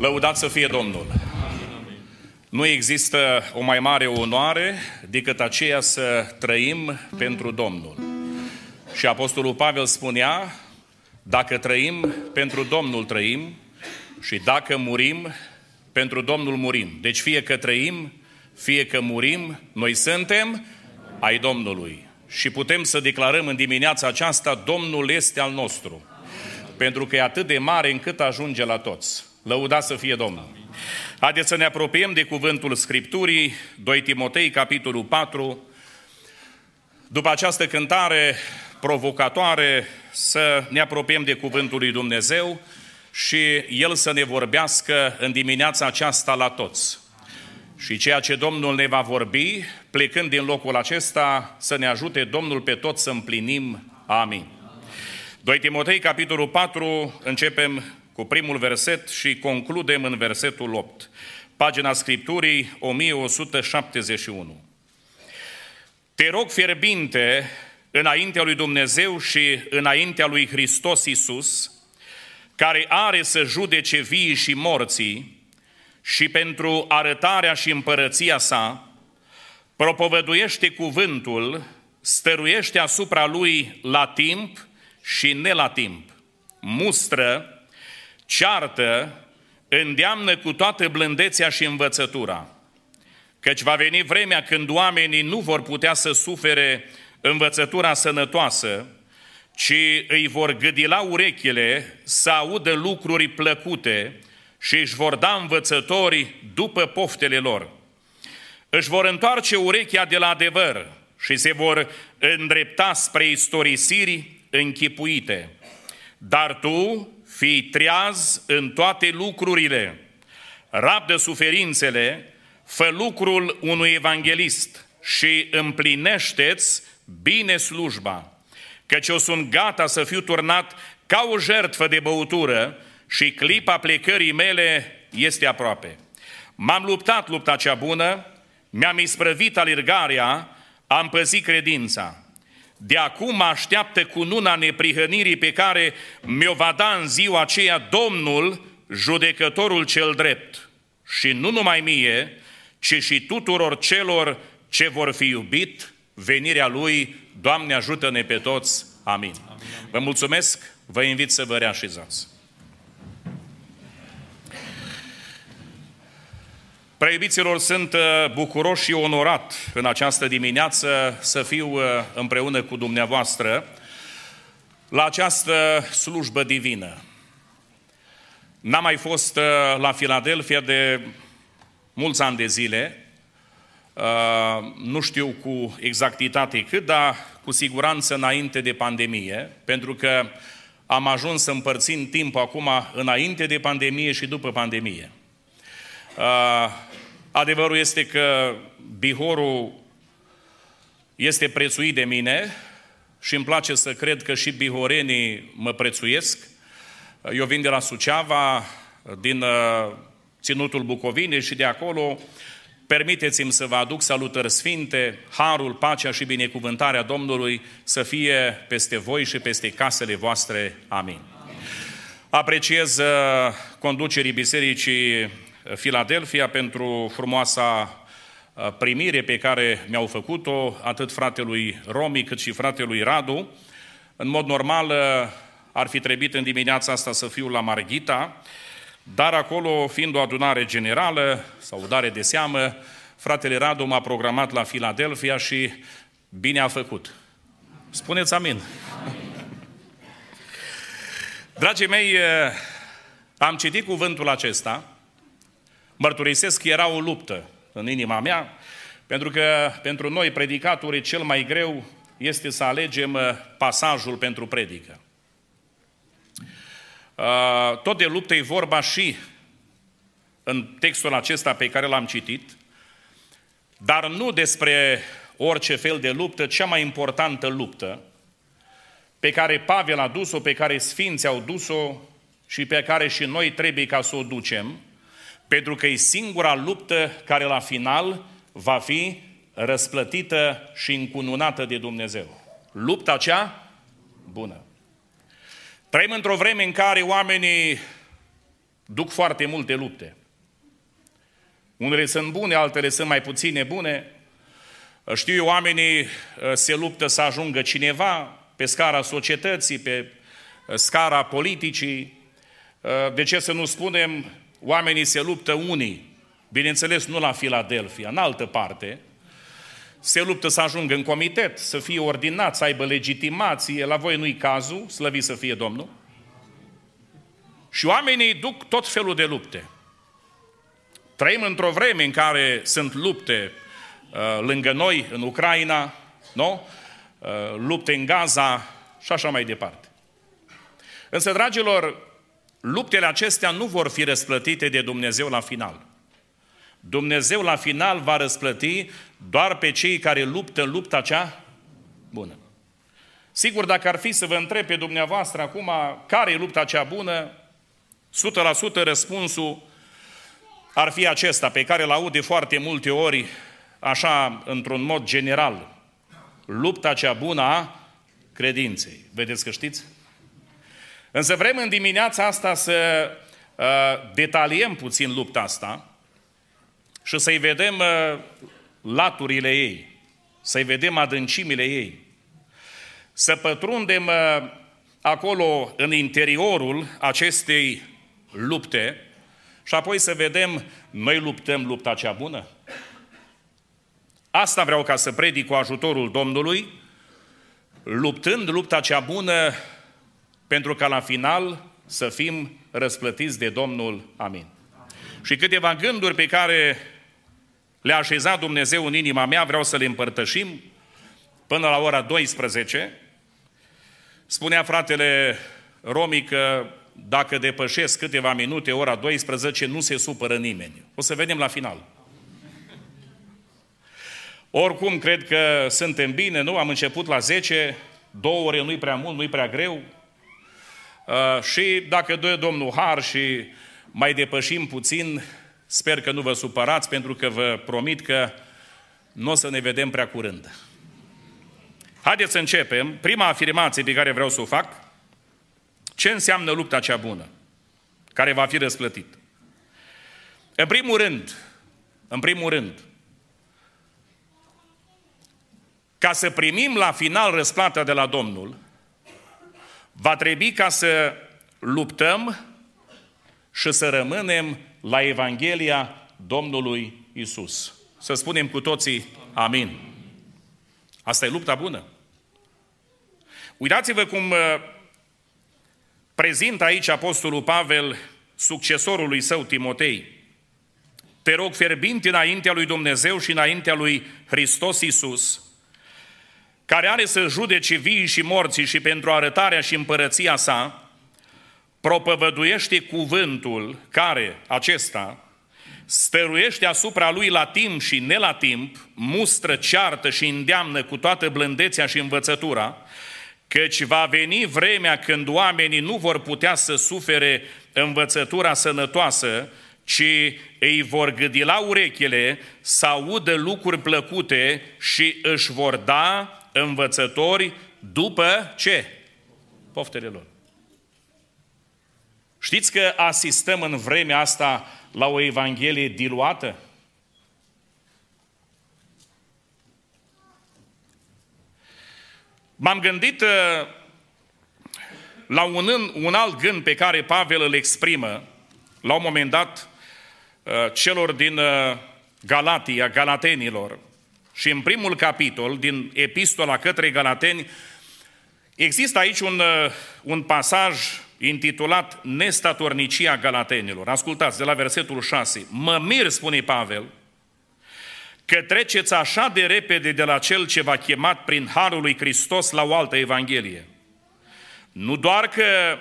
Lăudat să fie Domnul! Nu există o mai mare onoare decât aceea să trăim pentru Domnul. Și Apostolul Pavel spunea, dacă trăim, pentru Domnul trăim și dacă murim, pentru Domnul murim. Deci fie că trăim, fie că murim, noi suntem ai Domnului. Și putem să declarăm în dimineața aceasta, Domnul este al nostru. Pentru că e atât de mare încât ajunge la toți. Lăuda să fie Domnul. Haideți să ne apropiem de cuvântul Scripturii, 2 Timotei, capitolul 4. După această cântare provocatoare, să ne apropiem de cuvântul lui Dumnezeu și El să ne vorbească în dimineața aceasta la toți. Și ceea ce Domnul ne va vorbi, plecând din locul acesta, să ne ajute Domnul pe toți să împlinim. Amin. 2 Timotei, capitolul 4, începem cu primul verset și concludem în versetul 8. Pagina Scripturii 1171. Te rog fierbinte înaintea lui Dumnezeu și înaintea lui Hristos Isus, care are să judece vii și morții, și pentru arătarea și împărăția sa, propovăduiește cuvântul, stăruiește asupra lui la timp și ne la timp, mustră, ceartă, îndeamnă cu toată blândețea și învățătura. Căci va veni vremea când oamenii nu vor putea să sufere învățătura sănătoasă, ci îi vor gâdila urechile să audă lucruri plăcute și își vor da învățătorii după poftele lor. Își vor întoarce urechea de la adevăr și se vor îndrepta spre istorisiri închipuite. Dar tu fii treaz în toate lucrurile, rabdă suferințele, fă lucrul unui evanghelist și împlinește-ți bine slujba, căci eu sunt gata să fiu turnat ca o jertfă de băutură și clipa plecării mele este aproape. M-am luptat lupta cea bună, mi-am isprăvit alergarea, am păzit credința. De acum așteaptă cu nuna neprihănirii pe care mi-o va da în ziua aceea Domnul, judecătorul cel drept. Și nu numai mie, ci și tuturor celor ce vor fi iubit venirea Lui. Doamne ajută-ne pe toți. Amin. Amin. Vă mulțumesc, vă invit să vă reașezați. Preiubiților, sunt uh, bucuros și onorat în această dimineață să fiu uh, împreună cu dumneavoastră la această slujbă divină. N-am mai fost uh, la Filadelfia de mulți ani de zile, nu știu cu exactitate cât, dar cu siguranță înainte de pandemie, pentru că am ajuns să împărțim timp acum înainte de pandemie și după pandemie. Adevărul este că Bihorul este prețuit de mine și îmi place să cred că și bihorenii mă prețuiesc. Eu vin de la Suceava, din uh, Ținutul Bucovinei și de acolo permiteți-mi să vă aduc salutări sfinte, harul, pacea și binecuvântarea Domnului să fie peste voi și peste casele voastre. Amin. Apreciez uh, conducerii Bisericii Filadelfia pentru frumoasa uh, primire pe care mi-au făcut-o atât fratelui Romi cât și fratelui Radu. În mod normal uh, ar fi trebuit în dimineața asta să fiu la Marghita, dar acolo, fiind o adunare generală sau o dare de seamă, fratele Radu m-a programat la Filadelfia și bine a făcut. Spuneți amin. Dragii mei, uh, am citit cuvântul acesta Mărturisesc că era o luptă în inima mea, pentru că pentru noi, predicatorii, cel mai greu este să alegem uh, pasajul pentru predică. Uh, tot de luptă e vorba și în textul acesta pe care l-am citit, dar nu despre orice fel de luptă, cea mai importantă luptă pe care Pavel a dus-o, pe care Sfinții au dus-o și pe care și noi trebuie ca să o ducem, pentru că e singura luptă care la final va fi răsplătită și încununată de Dumnezeu. Lupta cea bună. Trăim într-o vreme în care oamenii duc foarte multe lupte. Unele sunt bune, altele sunt mai puține bune. Știu eu, oamenii uh, se luptă să ajungă cineva pe scara societății, pe uh, scara politicii. Uh, de ce să nu spunem, oamenii se luptă unii, bineînțeles nu la Filadelfia, în altă parte, se luptă să ajungă în comitet, să fie ordinat, să aibă legitimație, la voi nu-i cazul, slăvit să fie Domnul. Și oamenii duc tot felul de lupte. Trăim într-o vreme în care sunt lupte uh, lângă noi, în Ucraina, nu? Uh, lupte în Gaza și așa mai departe. Însă, dragilor, luptele acestea nu vor fi răsplătite de Dumnezeu la final. Dumnezeu la final va răsplăti doar pe cei care luptă lupta cea bună. Sigur, dacă ar fi să vă întreb pe dumneavoastră acum care e lupta cea bună, 100% răspunsul ar fi acesta, pe care îl aud de foarte multe ori, așa, într-un mod general. Lupta cea bună a credinței. Vedeți că știți? Însă vrem în dimineața asta să uh, detaliem puțin lupta asta și să-i vedem uh, laturile ei, să-i vedem adâncimile ei, să pătrundem uh, acolo în interiorul acestei lupte și apoi să vedem, noi luptăm lupta cea bună? Asta vreau ca să predic cu ajutorul Domnului, luptând lupta cea bună, pentru ca la final să fim răsplătiți de Domnul. Amin. Și câteva gânduri pe care le-a așezat Dumnezeu în inima mea, vreau să le împărtășim până la ora 12. Spunea fratele Romi că dacă depășesc câteva minute, ora 12, nu se supără nimeni. O să vedem la final. Oricum, cred că suntem bine, nu? Am început la 10, două ore nu-i prea mult, nu-i prea greu. Uh, și dacă dă Domnul Har și mai depășim puțin, sper că nu vă supărați, pentru că vă promit că nu o să ne vedem prea curând. Haideți să începem. Prima afirmație pe care vreau să o fac ce înseamnă lupta cea bună? Care va fi răsplătit. În primul rând, în primul rând, ca să primim la final răsplata de la Domnul, va trebui ca să luptăm și să rămânem la Evanghelia Domnului Isus. Să spunem cu toții Amin. Asta e lupta bună. Uitați-vă cum uh, prezintă aici Apostolul Pavel succesorului său Timotei. Te rog fierbinte înaintea lui Dumnezeu și înaintea lui Hristos Iisus, care are să judece vii și morții și pentru arătarea și împărăția sa, propovăduiește cuvântul care, acesta, stăruiește asupra lui la timp și ne la timp, mustră, ceartă și îndeamnă cu toată blândețea și învățătura, căci va veni vremea când oamenii nu vor putea să sufere învățătura sănătoasă, ci îi vor gâdi la urechile să audă lucruri plăcute și își vor da învățători după ce? Poftele lor. Știți că asistăm în vremea asta la o evanghelie diluată? M-am gândit uh, la un, un alt gând pe care Pavel îl exprimă la un moment dat uh, celor din uh, Galatia, galatenilor. Și în primul capitol din epistola către galateni există aici un, un pasaj intitulat Nestatornicia galatenilor. Ascultați de la versetul 6. Mă mir, spune Pavel, că treceți așa de repede de la Cel ce v-a chemat prin Harul lui Hristos la o altă Evanghelie. Nu doar că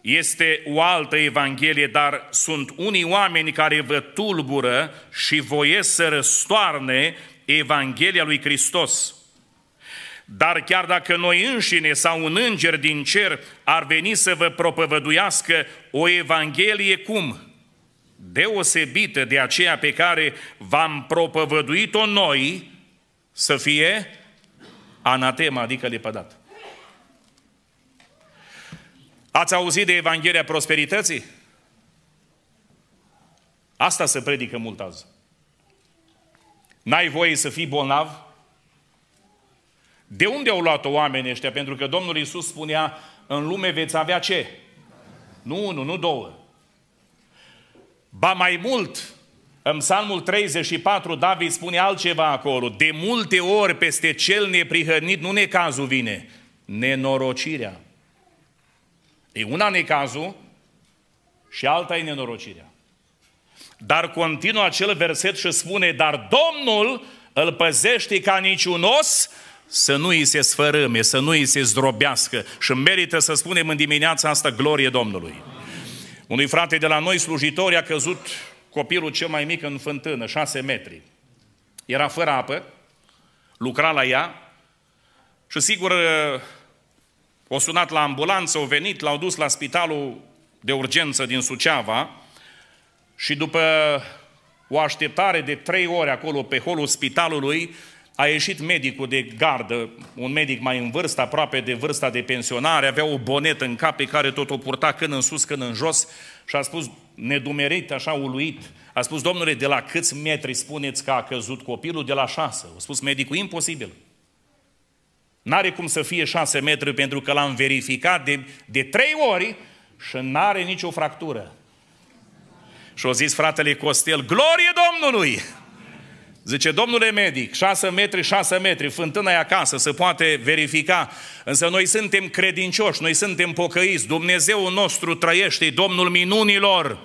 este o altă Evanghelie, dar sunt unii oameni care vă tulbură și voiesc să răstoarne Evanghelia lui Hristos. Dar chiar dacă noi înșine sau un înger din cer ar veni să vă propovăduiască o Evanghelie cum? deosebită de aceea pe care v-am propovăduit-o noi, să fie anatema, adică lepădat. Ați auzit de Evanghelia prosperității? Asta se predică mult azi. N-ai voie să fii bolnav? De unde au luat-o oamenii ăștia? Pentru că Domnul Iisus spunea, în lume veți avea ce? Nu unul, nu două. Ba mai mult, în Psalmul 34, David spune altceva acolo. De multe ori peste cel neprihănit nu necazul vine, nenorocirea. E una necazul și alta e nenorocirea. Dar continuă acel verset și spune, dar Domnul îl păzește ca niciun os să nu îi se sfărâme, să nu îi se zdrobească. Și merită să spunem în dimineața asta glorie Domnului. Unui frate de la noi slujitori a căzut copilul cel mai mic în fântână, șase metri. Era fără apă, lucra la ea și sigur o sunat la ambulanță, au venit, l-au dus la spitalul de urgență din Suceava și după o așteptare de trei ore acolo pe holul spitalului, a ieșit medicul de gardă, un medic mai în vârstă, aproape de vârsta de pensionare, avea o bonetă în cap pe care tot o purta când în sus, când în jos și a spus, nedumerit, așa uluit, a spus, domnule, de la câți metri spuneți că a căzut copilul? De la șase. A spus medicul, imposibil. N-are cum să fie șase metri pentru că l-am verificat de, de trei ori și n-are nicio fractură. Și a zis fratele Costel, glorie Domnului! Zice, domnule medic, 6 metri, 6 metri, fântâna e acasă, se poate verifica. Însă noi suntem credincioși, noi suntem pocăiți, Dumnezeu nostru trăiește, Domnul minunilor.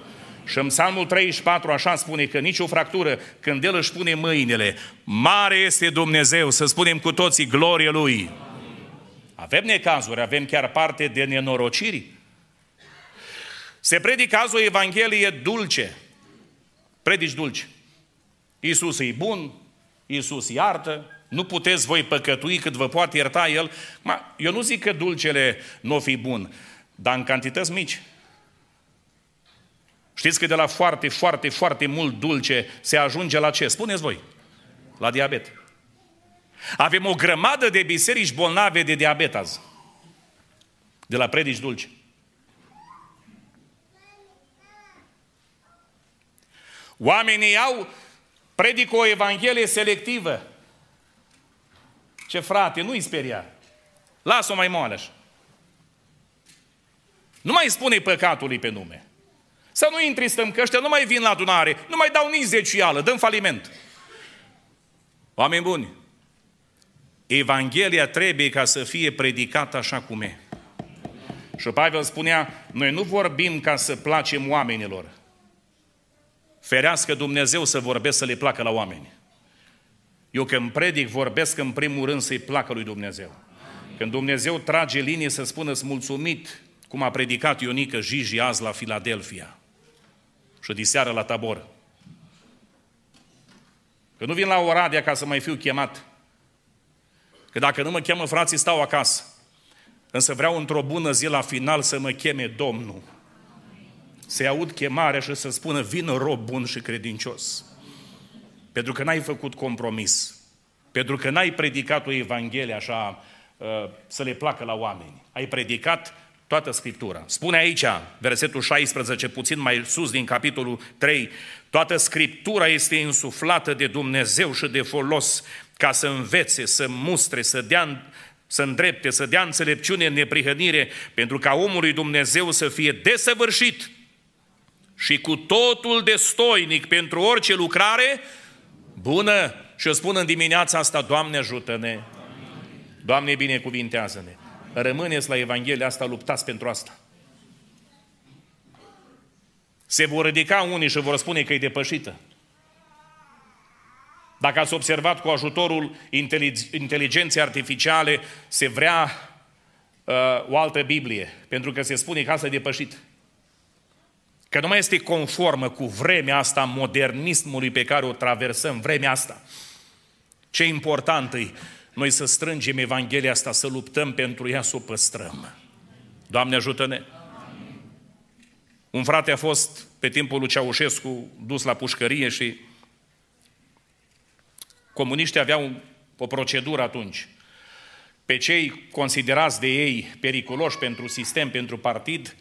Și în Psalmul 34 așa spune că nicio fractură, când El își pune mâinile, mare este Dumnezeu, să spunem cu toții glorie Lui. Avem necazuri, avem chiar parte de nenorociri. Se predică azi o Evanghelie dulce. Predici dulce. Iisus e bun, Iisus iartă, nu puteți voi păcătui cât vă poate ierta El. Ma, eu nu zic că dulcele nu o fi bun, dar în cantități mici. Știți că de la foarte, foarte, foarte mult dulce se ajunge la ce? Spuneți voi. La diabet. Avem o grămadă de biserici bolnave de diabet azi. De la predici dulce. Oamenii au Predică o evanghelie selectivă. Ce frate, nu-i speria. Lasă-o mai moaleș așa. Nu mai spune păcatului pe nume. Să nu întristăm că ăștia nu mai vin la adunare, nu mai dau nici zecială, dăm faliment. Oameni buni, Evanghelia trebuie ca să fie predicată așa cum e. Și Pavel spunea, noi nu vorbim ca să placem oamenilor, Ferească Dumnezeu să vorbesc să le placă la oameni. Eu când predic, vorbesc în primul rând să-i placă lui Dumnezeu. Când Dumnezeu trage linie să spună mulțumit, cum a predicat Ionică Jiji azi la Filadelfia și diseară la tabor. Că nu vin la Oradea ca să mai fiu chemat. Că dacă nu mă cheamă frații, stau acasă. Însă vreau într-o bună zi la final să mă cheme Domnul să-i aud chemarea și să spună, vină rob bun și credincios. Pentru că n-ai făcut compromis. Pentru că n-ai predicat o Evanghelie așa uh, să le placă la oameni. Ai predicat toată Scriptura. Spune aici, versetul 16, puțin mai sus din capitolul 3, toată Scriptura este insuflată de Dumnezeu și de folos ca să învețe, să mustre, să dea să îndrepte, să dea înțelepciune în neprihănire, pentru ca omul lui Dumnezeu să fie desăvârșit, și cu totul destoinic pentru orice lucrare bună. Și o spun în dimineața asta, Doamne ajută-ne! Doamne binecuvintează-ne! Rămâneți la Evanghelia asta, luptați pentru asta. Se vor ridica unii și vor spune că e depășită. Dacă ați observat cu ajutorul inteligenței artificiale, se vrea uh, o altă Biblie, pentru că se spune că asta e depășită că nu mai este conformă cu vremea asta modernismului pe care o traversăm, vremea asta. Ce important e noi să strângem Evanghelia asta, să luptăm pentru ea, să o păstrăm. Doamne ajută-ne! Un frate a fost pe timpul lui Ceaușescu dus la pușcărie și comuniștii aveau o procedură atunci. Pe cei considerați de ei periculoși pentru sistem, pentru partid,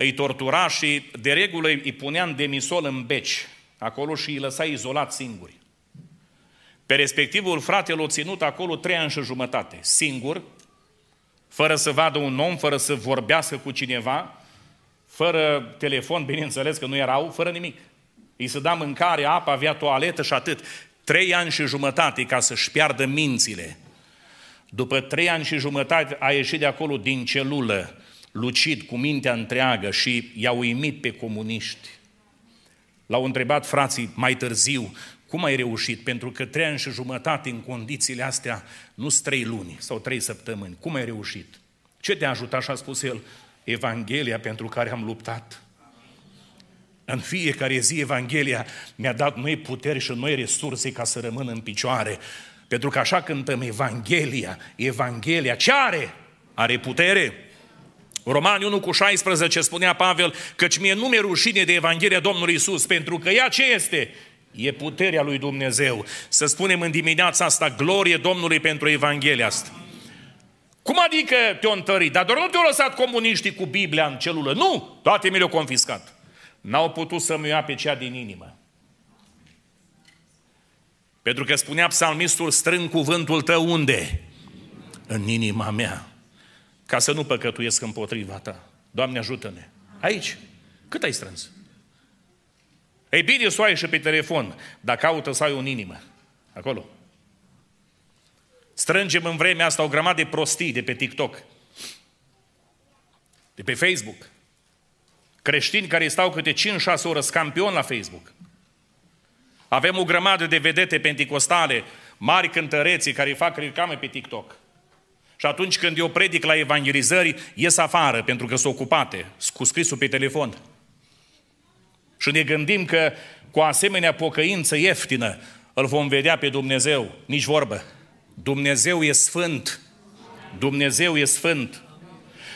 îi tortura și de regulă îi punea în demisol în beci. acolo și îi lăsa izolat singuri. Pe respectivul frate l-a ținut acolo trei ani și jumătate, singur, fără să vadă un om, fără să vorbească cu cineva, fără telefon, bineînțeles că nu erau, fără nimic. Îi se da mâncare, apă, avea toaletă și atât. Trei ani și jumătate ca să-și piardă mințile. După trei ani și jumătate a ieșit de acolo din celulă, lucid, cu mintea întreagă și i-a uimit pe comuniști. L-au întrebat frații mai târziu, cum ai reușit? Pentru că trei ani și jumătate în condițiile astea nu sunt trei luni sau trei săptămâni. Cum ai reușit? Ce te-a ajutat? Și a spus el, Evanghelia pentru care am luptat. În fiecare zi Evanghelia mi-a dat noi puteri și noi resurse ca să rămân în picioare. Pentru că așa cântăm Evanghelia, Evanghelia, ce are? Are putere. Romani 1 cu 16 spunea Pavel, căci mie nu mi-e rușine de Evanghelia Domnului Isus, pentru că ea ce este? E puterea lui Dumnezeu. Să spunem în dimineața asta, glorie Domnului pentru Evanghelia asta. Cum adică te-o întărit? Dar doar nu te-au lăsat comuniștii cu Biblia în celulă. Nu! Toate mi le-au confiscat. N-au putut să-mi ia pe cea din inimă. Pentru că spunea psalmistul, strâng cuvântul tău unde? În inima mea. Ca să nu păcătuiesc împotriva ta. Doamne ajută-ne. Aici. Cât ai strâns? Ei bine să o ai și pe telefon, dar caută să ai în inimă. Acolo. Strângem în vremea asta o grămadă de prostii de pe TikTok, de pe Facebook. Creștini care stau câte 5-6 ore scampion la Facebook. Avem o grămadă de vedete penticostale, mari cântăreții care fac reclame pe TikTok. Și atunci când eu predic la evangelizări, ies afară pentru că sunt ocupate, cu scrisul pe telefon. Și ne gândim că cu asemenea pocăință ieftină îl vom vedea pe Dumnezeu. Nici vorbă. Dumnezeu e sfânt. Dumnezeu e sfânt.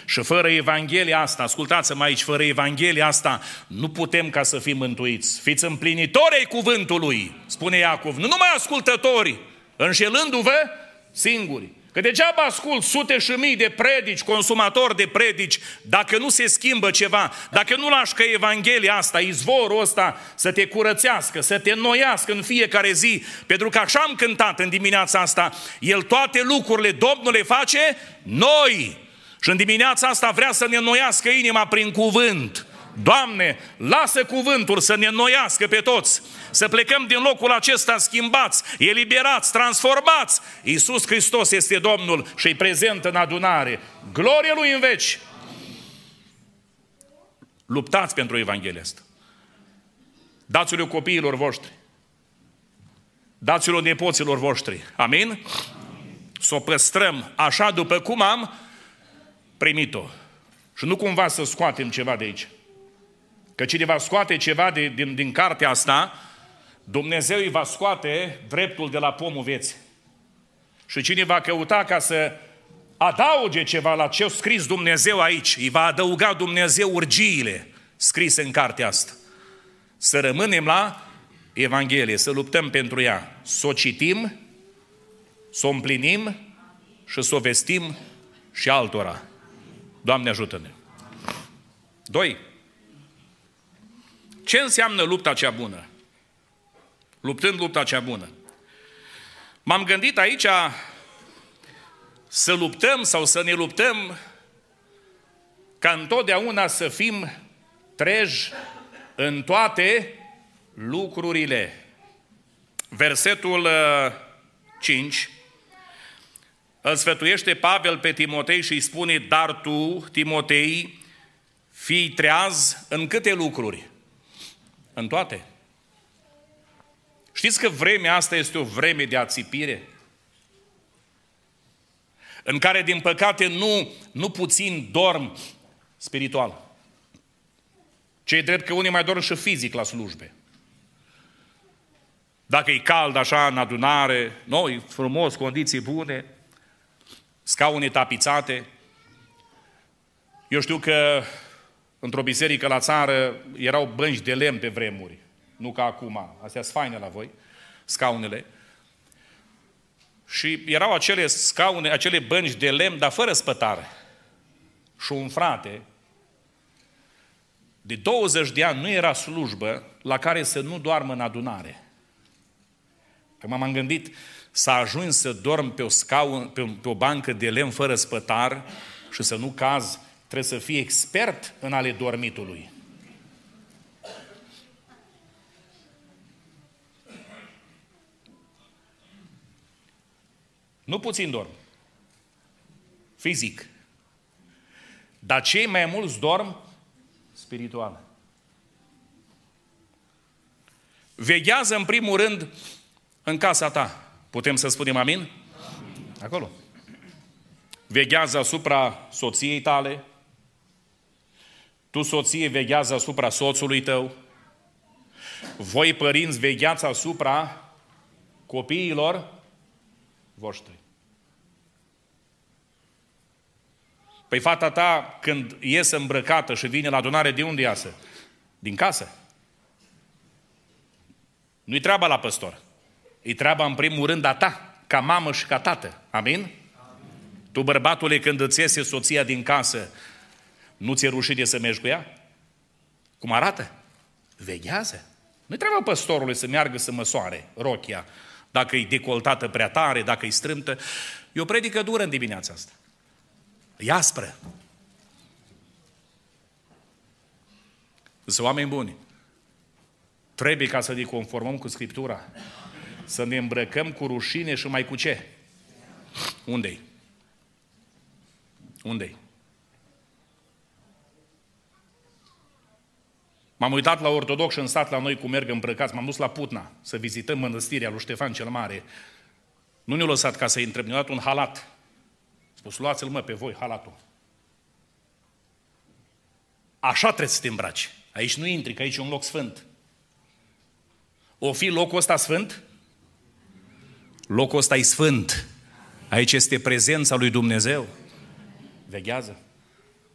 Și fără Evanghelia asta, ascultați-mă aici, fără Evanghelia asta, nu putem ca să fim mântuiți. Fiți împlinitori ai cuvântului, spune Iacov, nu numai ascultători, înșelându-vă singuri. Că degeaba ascult sute și mii de predici, consumatori de predici, dacă nu se schimbă ceva, dacă nu lași că Evanghelia asta, izvorul ăsta, să te curățească, să te înnoiască în fiecare zi, pentru că așa am cântat în dimineața asta, El toate lucrurile Domnul le face noi. Și în dimineața asta vrea să ne înnoiască inima prin cuvânt. Doamne, lasă cuvântul să ne înnoiască pe toți, să plecăm din locul acesta schimbați, eliberați, transformați. Iisus Hristos este Domnul și e prezent în adunare. Glorie Lui în veci! Luptați pentru Evanghelia asta. Dați-le copiilor voștri. Dați-le nepoților voștri. Amin? Să o păstrăm așa după cum am primit-o. Și nu cumva să scoatem ceva de aici. Că cine va scoate ceva de, din, din cartea asta, Dumnezeu îi va scoate dreptul de la pomul vieții. Și cine va căuta ca să adauge ceva la ce a scris Dumnezeu aici, îi va adăuga Dumnezeu urgiile scrise în cartea asta. Să rămânem la Evanghelie, să luptăm pentru ea, să o citim, să o împlinim și să o vestim și altora. Doamne ajută-ne! Doi. Ce înseamnă lupta cea bună? Luptând lupta cea bună. M-am gândit aici să luptăm sau să ne luptăm ca întotdeauna să fim treji în toate lucrurile. Versetul 5 uh, îl sfătuiește Pavel pe Timotei și îi spune, dar tu, Timotei, fii treaz în câte lucruri? În toate. Știți că vremea asta este o vreme de ațipire? În care, din păcate, nu, nu puțin dorm spiritual. Ce drept că unii mai dorm și fizic la slujbe. Dacă e cald așa în adunare, noi, frumos, condiții bune, scaune tapițate. Eu știu că într-o biserică la țară erau bănci de lemn pe vremuri, nu ca acum. Astea sunt faine la voi, scaunele. Și erau acele scaune, acele bănci de lemn, dar fără spătare. Și un frate De 20 de ani nu era slujbă la care să nu doarmă în adunare. Acum m-am gândit să ajungi să dorm pe o, scaun, pe, o, pe o bancă de lemn fără spătar și să nu caz, trebuie să fii expert în ale dormitului. Nu puțin dorm. Fizic. Dar cei mai mulți dorm spiritual. Veghează în primul rând în casa ta. Putem să spunem amin? Acolo. Veghează asupra soției tale. Tu, soție, veghează asupra soțului tău. Voi, părinți, vegheați asupra copiilor voștri. Păi fata ta, când iese îmbrăcată și vine la adunare, de unde iasă? Din casă. Nu-i treaba la păstor. E treaba în primul rând a ta, ca mamă și ca tată. Amin? Amin. Tu, bărbatule, când îți iese soția din casă, nu ți-e rușine să mergi cu ea? Cum arată? Veghează. Nu-i treaba păstorului să meargă să măsoare rochia, dacă e decoltată prea tare, dacă e strâmtă. E o predică dură în dimineața asta. E aspră. Sunt oameni buni. Trebuie ca să ne conformăm cu Scriptura. Să ne îmbrăcăm cu rușine și mai cu ce? Unde-i? Unde-i? M-am uitat la ortodox și în stat la noi cum merg îmbrăcați. M-am dus la Putna să vizităm mănăstirea lui Ștefan cel Mare. Nu ne-a lăsat ca să intrăm, ne-a dat un halat. Spus, luați-l mă pe voi, halatul. Așa trebuie să te îmbraci. Aici nu intri, că aici e un loc sfânt. O fi locul ăsta sfânt? Locul ăsta e sfânt. Aici este prezența lui Dumnezeu. Veghează.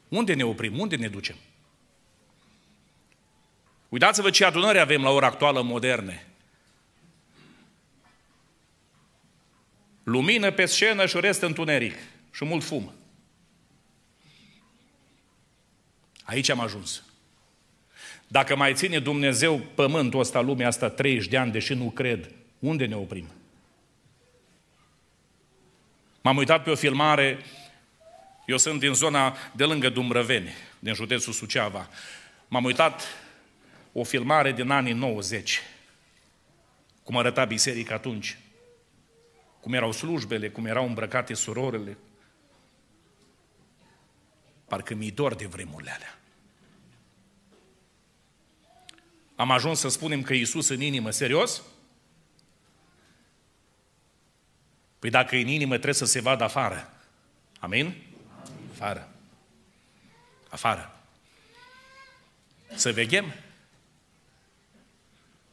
Unde ne oprim? Unde ne ducem? Uitați-vă ce adunări avem la ora actuală moderne. Lumină pe scenă și rest întuneric și mult fum. Aici am ajuns. Dacă mai ține Dumnezeu pământul ăsta, lumea asta 30 de ani, deși nu cred, unde ne oprim? M-am uitat pe o filmare, eu sunt din zona de lângă Dumbrăveni, din județul Suceava. M-am uitat o filmare din anii 90, cum arăta biserica atunci, cum erau slujbele, cum erau îmbrăcate surorile. Parcă mi dor de vremurile alea. Am ajuns să spunem că Iisus în inimă, serios? Păi dacă în inimă trebuie să se vadă afară. Amin? Afară. Afară. Să veghem.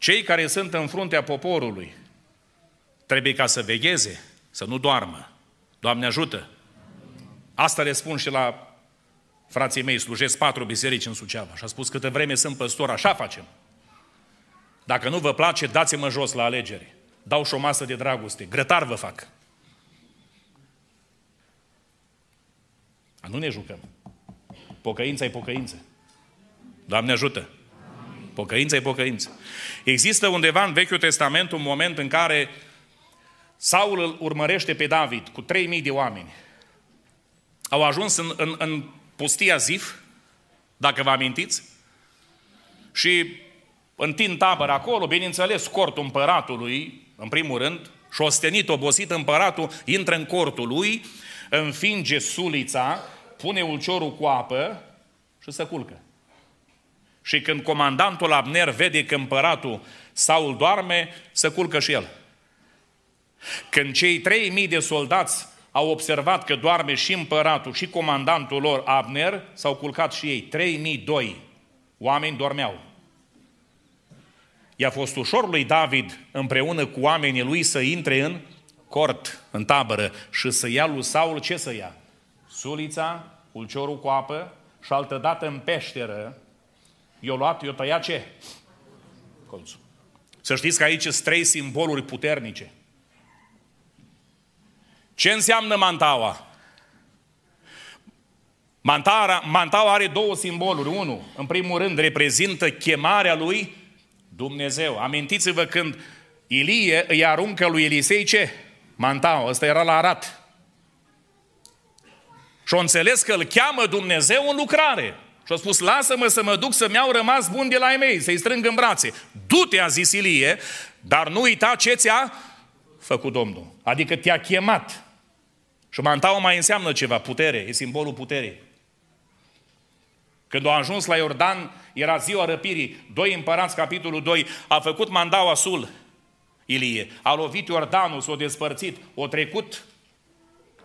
Cei care sunt în fruntea poporului trebuie ca să vegheze, să nu doarmă. Doamne ajută! Asta le spun și la frații mei, slujesc patru biserici în Suceava și a spus câtă vreme sunt păstor, așa facem. Dacă nu vă place, dați-mă jos la alegeri. Dau și o masă de dragoste. Grătar vă fac. A nu ne jucăm. Pocăința e pocăință. Doamne ajută! Pocăința e pocăință. Există undeva în Vechiul Testament un moment în care Saul îl urmărește pe David cu 3000 de oameni. Au ajuns în, în, în pustia Zif, dacă vă amintiți, și întind tabără acolo, bineînțeles, cortul împăratului, în primul rând, și șostenit, obosit împăratul, intră în cortul lui, înfinge sulița, pune ulciorul cu apă și se culcă. Și când comandantul Abner vede că împăratul Saul doarme, se culcă și el. Când cei 3000 de soldați au observat că doarme și împăratul și comandantul lor Abner, s-au culcat și ei. 3002 oameni dormeau. I-a fost ușor lui David împreună cu oamenii lui să intre în cort, în tabără și să ia lui Saul ce să ia? Sulița, ulciorul cu apă și altă dată în peșteră i-a luat, i-a tăiat ce? Colțul. Să știți că aici sunt trei simboluri puternice. Ce înseamnă mantaua? Mantara, mantaua are două simboluri. Unu, în primul rând, reprezintă chemarea lui Dumnezeu. Amintiți-vă când Ilie îi aruncă lui Elisei ce? Mantaua, ăsta era la Arat. Și-o înțeles că îl cheamă Dumnezeu în lucrare. Și a spus, lasă-mă să mă duc să-mi iau rămas bun de la ei mei, să-i strâng în brațe. Du-te, a zis Ilie, dar nu uita ce ți-a făcut Domnul. Adică te-a chemat. Și mantaua mai înseamnă ceva, putere, e simbolul puterii. Când a ajuns la Iordan, era ziua răpirii, doi împărați, capitolul 2, a făcut mandaua sul, Ilie. A lovit Iordanul, s-a despărțit, o trecut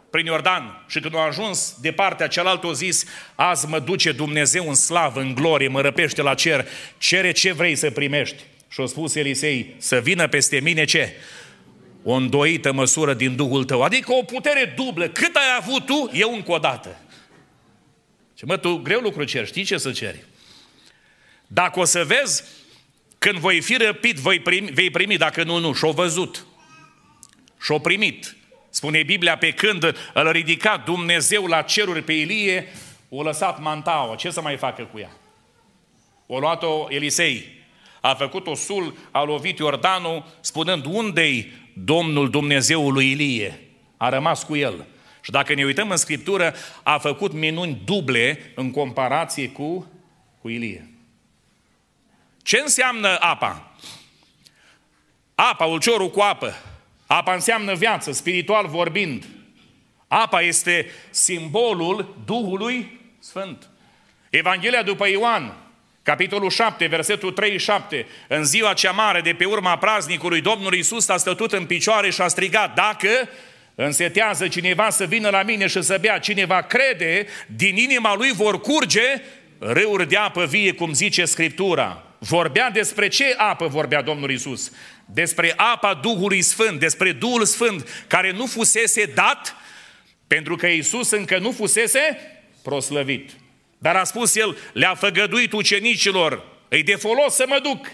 prin Iordan și când a ajuns de partea cealaltă o zis, azi mă duce Dumnezeu în slavă, în glorie, mă răpește la cer, cere ce vrei să primești. Și a spus Elisei, să vină peste mine ce? O îndoită măsură din Duhul tău, adică o putere dublă. Cât ai avut tu, eu încă o dată. Și mă, tu greu lucru cer, știi ce să ceri? Dacă o să vezi, când voi fi răpit, voi primi, vei primi, dacă nu, nu. Și-o văzut. Și-o primit. Spune Biblia, pe când îl ridica Dumnezeu la ceruri pe Ilie, o lăsat mantaua. Ce să mai facă cu ea? O luat-o Elisei. A făcut o sul, a lovit Iordanul, spunând, unde-i Domnul Dumnezeului Ilie? A rămas cu el. Și dacă ne uităm în Scriptură, a făcut minuni duble în comparație cu, cu Ilie. Ce înseamnă apa? Apa, ulciorul cu apă. Apa înseamnă viață, spiritual vorbind. Apa este simbolul Duhului Sfânt. Evanghelia după Ioan, capitolul 7, versetul 37, în ziua cea mare de pe urma praznicului, Domnul Iisus a stătut în picioare și a strigat, dacă însetează cineva să vină la mine și să bea, cineva crede, din inima lui vor curge râuri de apă vie, cum zice Scriptura. Vorbea despre ce apă vorbea Domnul Isus? Despre apa Duhului Sfânt, despre Duhul Sfânt care nu fusese dat pentru că Isus încă nu fusese proslăvit. Dar a spus el, le-a făgăduit ucenicilor, îi de folos să mă duc.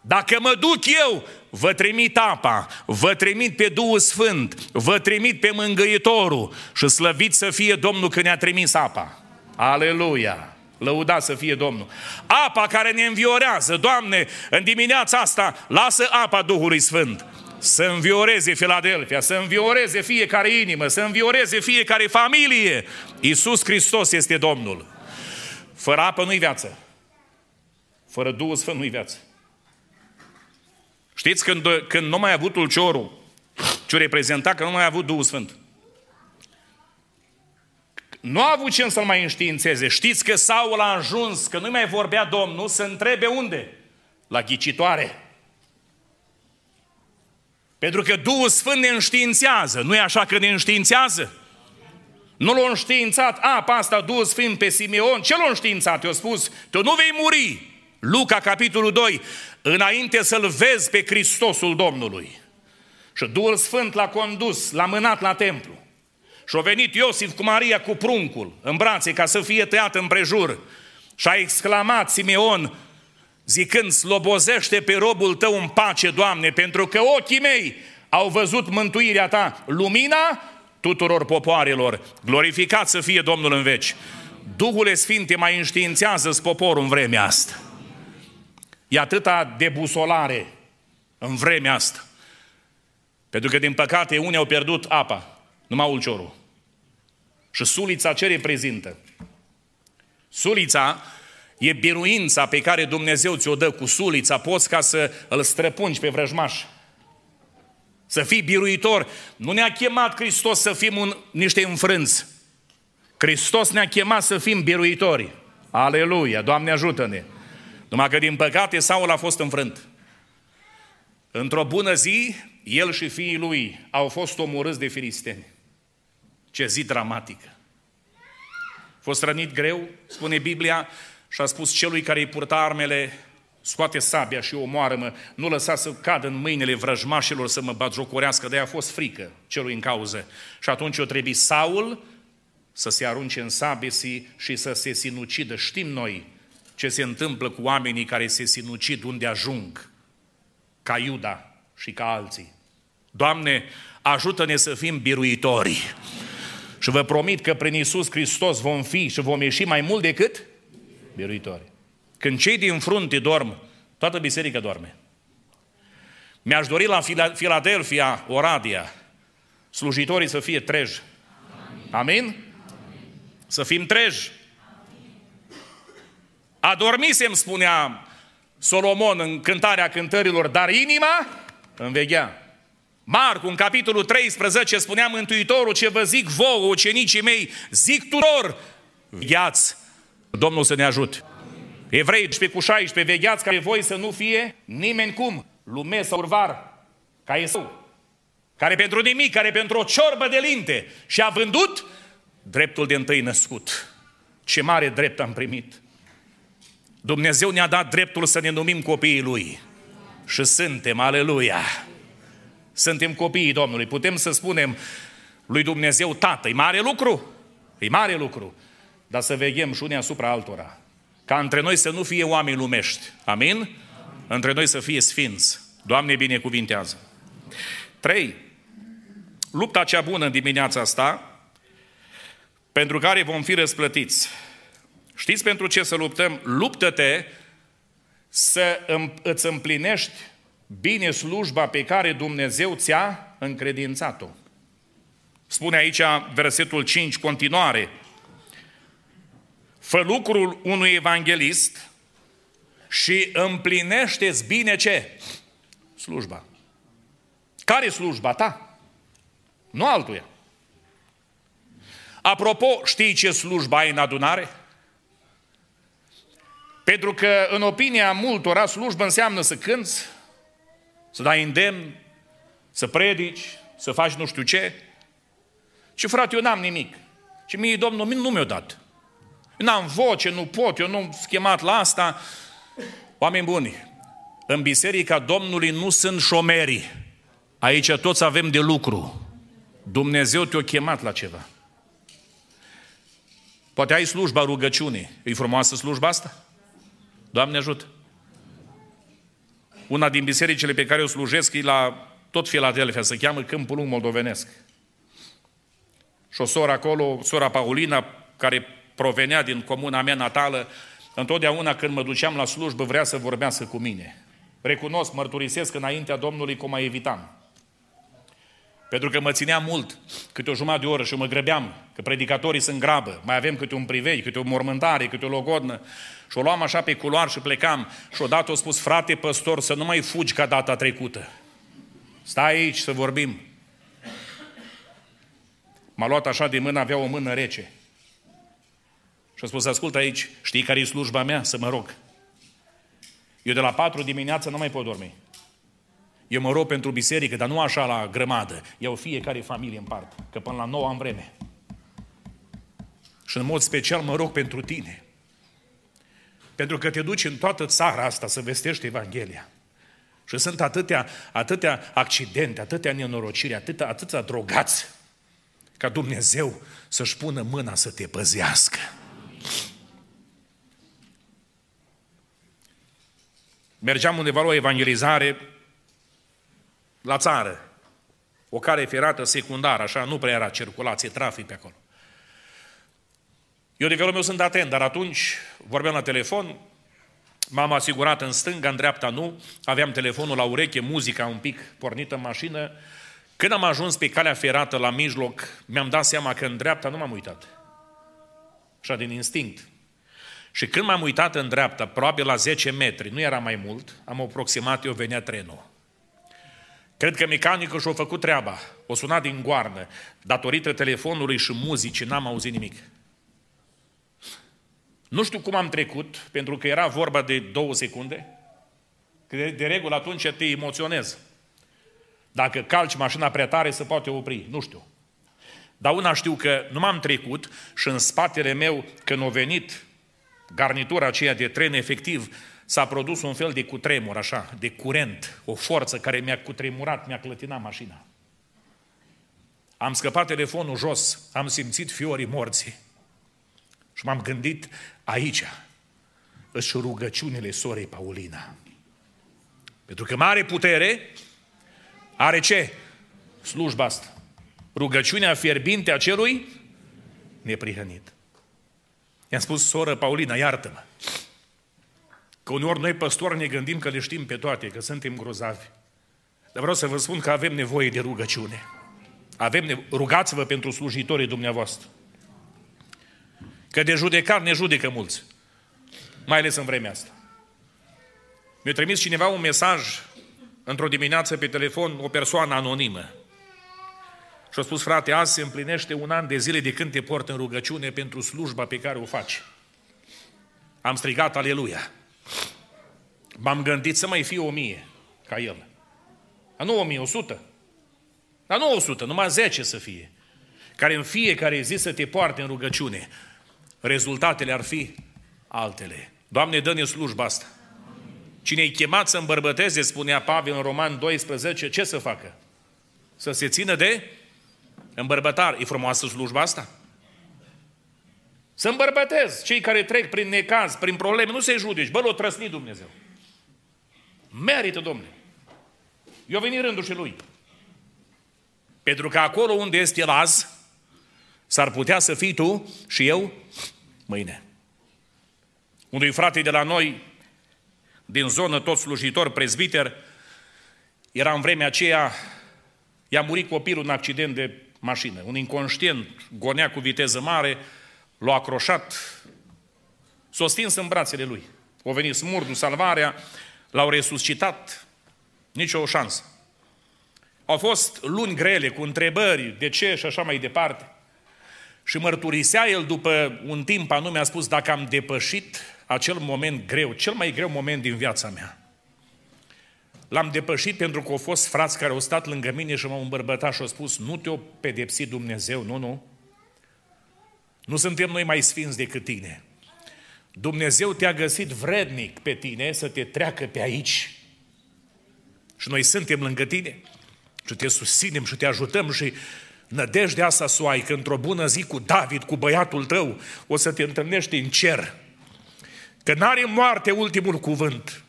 Dacă mă duc eu, vă trimit apa, vă trimit pe Duhul Sfânt, vă trimit pe Mângăitorul și slăvit să fie Domnul că ne-a trimis apa. Aleluia! Lăuda să fie Domnul. Apa care ne înviorează, Doamne, în dimineața asta, lasă apa Duhului Sfânt să învioreze Filadelfia, să învioreze fiecare inimă, să învioreze fiecare familie. Iisus Hristos este Domnul. Fără apă nu-i viață. Fără Duhul Sfânt nu-i viață. Știți când, când nu mai a avut ulciorul, ce reprezenta că nu mai a avut Duhul Sfânt. Nu a avut ce să-l mai înștiințeze. Știți că Saul a ajuns, că nu mai vorbea Domnul, să întrebe unde? La ghicitoare. Pentru că Duhul Sfânt ne înștiințează. Nu e așa că ne înștiințează? Nu l-a înștiințat, a, pe asta Duhul Sfânt pe Simeon. Ce l-a înștiințat? I-a spus, tu nu vei muri. Luca, capitolul 2, înainte să-L vezi pe Hristosul Domnului. Și Duhul Sfânt l-a condus, l-a mânat la templu. Și a venit Iosif cu Maria cu pruncul în brațe ca să fie tăiat împrejur. Și a exclamat Simeon, zicând, slobozește pe robul tău în pace, Doamne, pentru că ochii mei au văzut mântuirea ta, lumina tuturor popoarelor. Glorificat să fie Domnul în veci. Duhul Sfinte mai înștiințează poporul în vremea asta. E atâta debusolare în vremea asta. Pentru că, din păcate, unii au pierdut apa, numai ulciorul. Și sulița ce reprezintă? Sulița e biruința pe care Dumnezeu ți-o dă cu sulița, poți ca să îl străpungi pe vrăjmaș. Să fii biruitor. Nu ne-a chemat Hristos să fim un, niște înfrânți. Hristos ne-a chemat să fim biruitori. Aleluia! Doamne ajută-ne! Numai că din păcate Saul a fost înfrânt. Într-o bună zi, el și fiii lui au fost omorâți de filisteni. Ce zi dramatică! A fost rănit greu, spune Biblia, și a spus celui care îi purta armele, scoate sabia și omoară-mă, nu lăsa să cadă în mâinile vrăjmașilor să mă batjocorească, de a fost frică celui în cauză. Și atunci o trebuie Saul să se arunce în sabie și să se sinucidă. Știm noi ce se întâmplă cu oamenii care se sinucid unde ajung, ca Iuda și ca alții. Doamne, ajută-ne să fim biruitori, Și vă promit că prin Isus Hristos vom fi și vom ieși mai mult decât biruitori. Când cei din frunte dorm, toată biserica doarme. Mi-aș dori la Filadelfia, Oradia, slujitorii să fie treji. Amin? Amin? Să fim treji. Adormisem, spunea Solomon în cântarea cântărilor, dar inima înveghea. Marcu, în capitolul 13, spunea Mântuitorul, ce vă zic vouă, ucenicii mei, zic tuturor, vegheați, Domnul să ne ajute. Evrei 12 cu 16, vegheați ca voi să nu fie nimeni cum, lume sau urvar, ca Esau, care pentru nimic, care pentru o ciorbă de linte și a vândut dreptul de întâi născut. Ce mare drept am primit! Dumnezeu ne-a dat dreptul să ne numim copiii Lui. Și suntem, aleluia! Suntem copiii Domnului. Putem să spunem lui Dumnezeu Tată. E mare lucru? E mare lucru. Dar să veghem și unii asupra altora. Ca între noi să nu fie oameni lumești. Amin? Amin. Între noi să fie sfinți. Doamne binecuvintează. 3. Lupta cea bună în dimineața asta, pentru care vom fi răsplătiți. Știți pentru ce să luptăm? Luptă-te să îți împlinești bine slujba pe care Dumnezeu ți-a încredințat-o. Spune aici versetul 5, continuare. Fă lucrul unui evanghelist și împlinește-ți bine ce? Slujba. Care slujba ta? Nu altuia. Apropo, știi ce slujba ai în adunare? Pentru că, în opinia multora, slujbă înseamnă să cânți, să dai îndemn, să predici, să faci nu știu ce. Și frate, eu n-am nimic. Și mie Domnul nu mi-a dat. Eu n-am voce, nu pot, eu nu schemat la asta. Oameni buni, în biserica Domnului nu sunt șomeri. Aici toți avem de lucru. Dumnezeu te-a chemat la ceva. Poate ai slujba rugăciunii. E frumoasă slujba asta? Doamne ajută! Una din bisericile pe care o slujesc e la tot Filadelfia, se cheamă Câmpul Lung Moldovenesc. Și o soră acolo, sora Paulina, care provenea din comuna mea natală, întotdeauna când mă duceam la slujbă vrea să vorbească cu mine. Recunosc, mărturisesc înaintea Domnului cum mai evitam. Pentru că mă ținea mult, câte o jumătate de oră și mă grăbeam, că predicatorii sunt grabă, mai avem câte un privei, câte o mormântare, câte o logodnă. Și o luam așa pe culoar și plecam. Și odată o spus, frate păstor, să nu mai fugi ca data trecută. Stai aici să vorbim. M-a luat așa de mână, avea o mână rece. Și a spus, ascultă aici, știi care e slujba mea? Să mă rog. Eu de la patru dimineața nu mai pot dormi. Eu mă rog pentru biserică, dar nu așa la grămadă. Iau fiecare familie în parte, că până la nouă am vreme. Și în mod special mă rog pentru tine. Pentru că te duci în toată țara asta să vestești Evanghelia. Și sunt atâtea, atâtea accidente, atâtea nenorociri, atâtea, atâtea drogați, ca Dumnezeu să-și pună mâna să te păzească. Mergeam undeva la o evangelizare la țară, o cale ferată secundară, așa, nu prea era circulație, trafic pe acolo. Eu de felul meu sunt atent, dar atunci vorbeam la telefon, m-am asigurat în stânga, în dreapta nu, aveam telefonul la ureche, muzica un pic pornită în mașină. Când am ajuns pe calea ferată la mijloc, mi-am dat seama că în dreapta nu m-am uitat. Așa din instinct. Și când m-am uitat în dreapta, probabil la 10 metri, nu era mai mult, am aproximat, eu venea trenul. Cred că mecanicul și-a făcut treaba. O sunat din goarnă. Datorită telefonului și muzicii n-am auzit nimic. Nu știu cum am trecut, pentru că era vorba de două secunde. Că de, de regulă atunci te emoționez. Dacă calci mașina prea tare, se poate opri. Nu știu. Dar una știu că nu m-am trecut și în spatele meu, când a venit garnitura aceea de tren, efectiv, s-a produs un fel de cutremur, așa, de curent, o forță care mi-a cutremurat, mi-a clătinat mașina. Am scăpat telefonul jos, am simțit fiorii morții. Și m-am gândit aici, își rugăciunile sorei Paulina. Pentru că mare putere are ce? Slujba asta. Rugăciunea fierbinte a celui neprihănit. I-am spus, soră Paulina, iartă-mă. Că uneori noi păstori ne gândim că le știm pe toate, că suntem grozavi. Dar vreau să vă spun că avem nevoie de rugăciune. Avem nevo- Rugați-vă pentru slujitorii dumneavoastră. Că de judecat ne judecă mulți. Mai ales în vremea asta. Mi-a trimis cineva un mesaj într-o dimineață pe telefon, o persoană anonimă. Și a spus, frate, azi se împlinește un an de zile de când te port în rugăciune pentru slujba pe care o faci. Am strigat aleluia. M-am gândit să mai fie o mie ca el. Dar nu o mie, o sută. Dar nu o sută, numai zece să fie. Care în fiecare zi să te poarte în rugăciune. Rezultatele ar fi altele. Doamne, dă-ne slujba asta. Cine i chemat să îmbărbăteze, spunea Pavel în Roman 12, ce să facă? Să se țină de îmbărbătar. E frumoasă slujba asta? Să îmbărbătezi. Cei care trec prin necaz, prin probleme, nu se judeci. Bă, l-o trăsni Dumnezeu. Merită, domnule. Eu venit rândul și lui. Pentru că acolo unde este el azi, s-ar putea să fii tu și eu mâine. Unui frate de la noi, din zonă, tot slujitor, prezbiter, era în vremea aceea, i-a murit copilul în accident de mașină. Un inconștient gonea cu viteză mare, l-a acroșat, s-a stins în brațele lui. O venit smurdul, salvarea, l-au resuscitat, nicio șansă. Au fost luni grele, cu întrebări, de ce și așa mai departe. Și mărturisea el după un timp anume, a spus, dacă am depășit acel moment greu, cel mai greu moment din viața mea. L-am depășit pentru că au fost frați care au stat lângă mine și m-au îmbărbătat și au spus, nu te-o pedepsi Dumnezeu, nu, nu. Nu suntem noi mai sfinți decât tine. Dumnezeu te-a găsit vrednic pe tine să te treacă pe aici. Și noi suntem lângă tine și te susținem și te ajutăm și nădejdea asta să o ai, că într-o bună zi cu David, cu băiatul tău, o să te întâlnești în cer. Că n-are moarte ultimul cuvânt.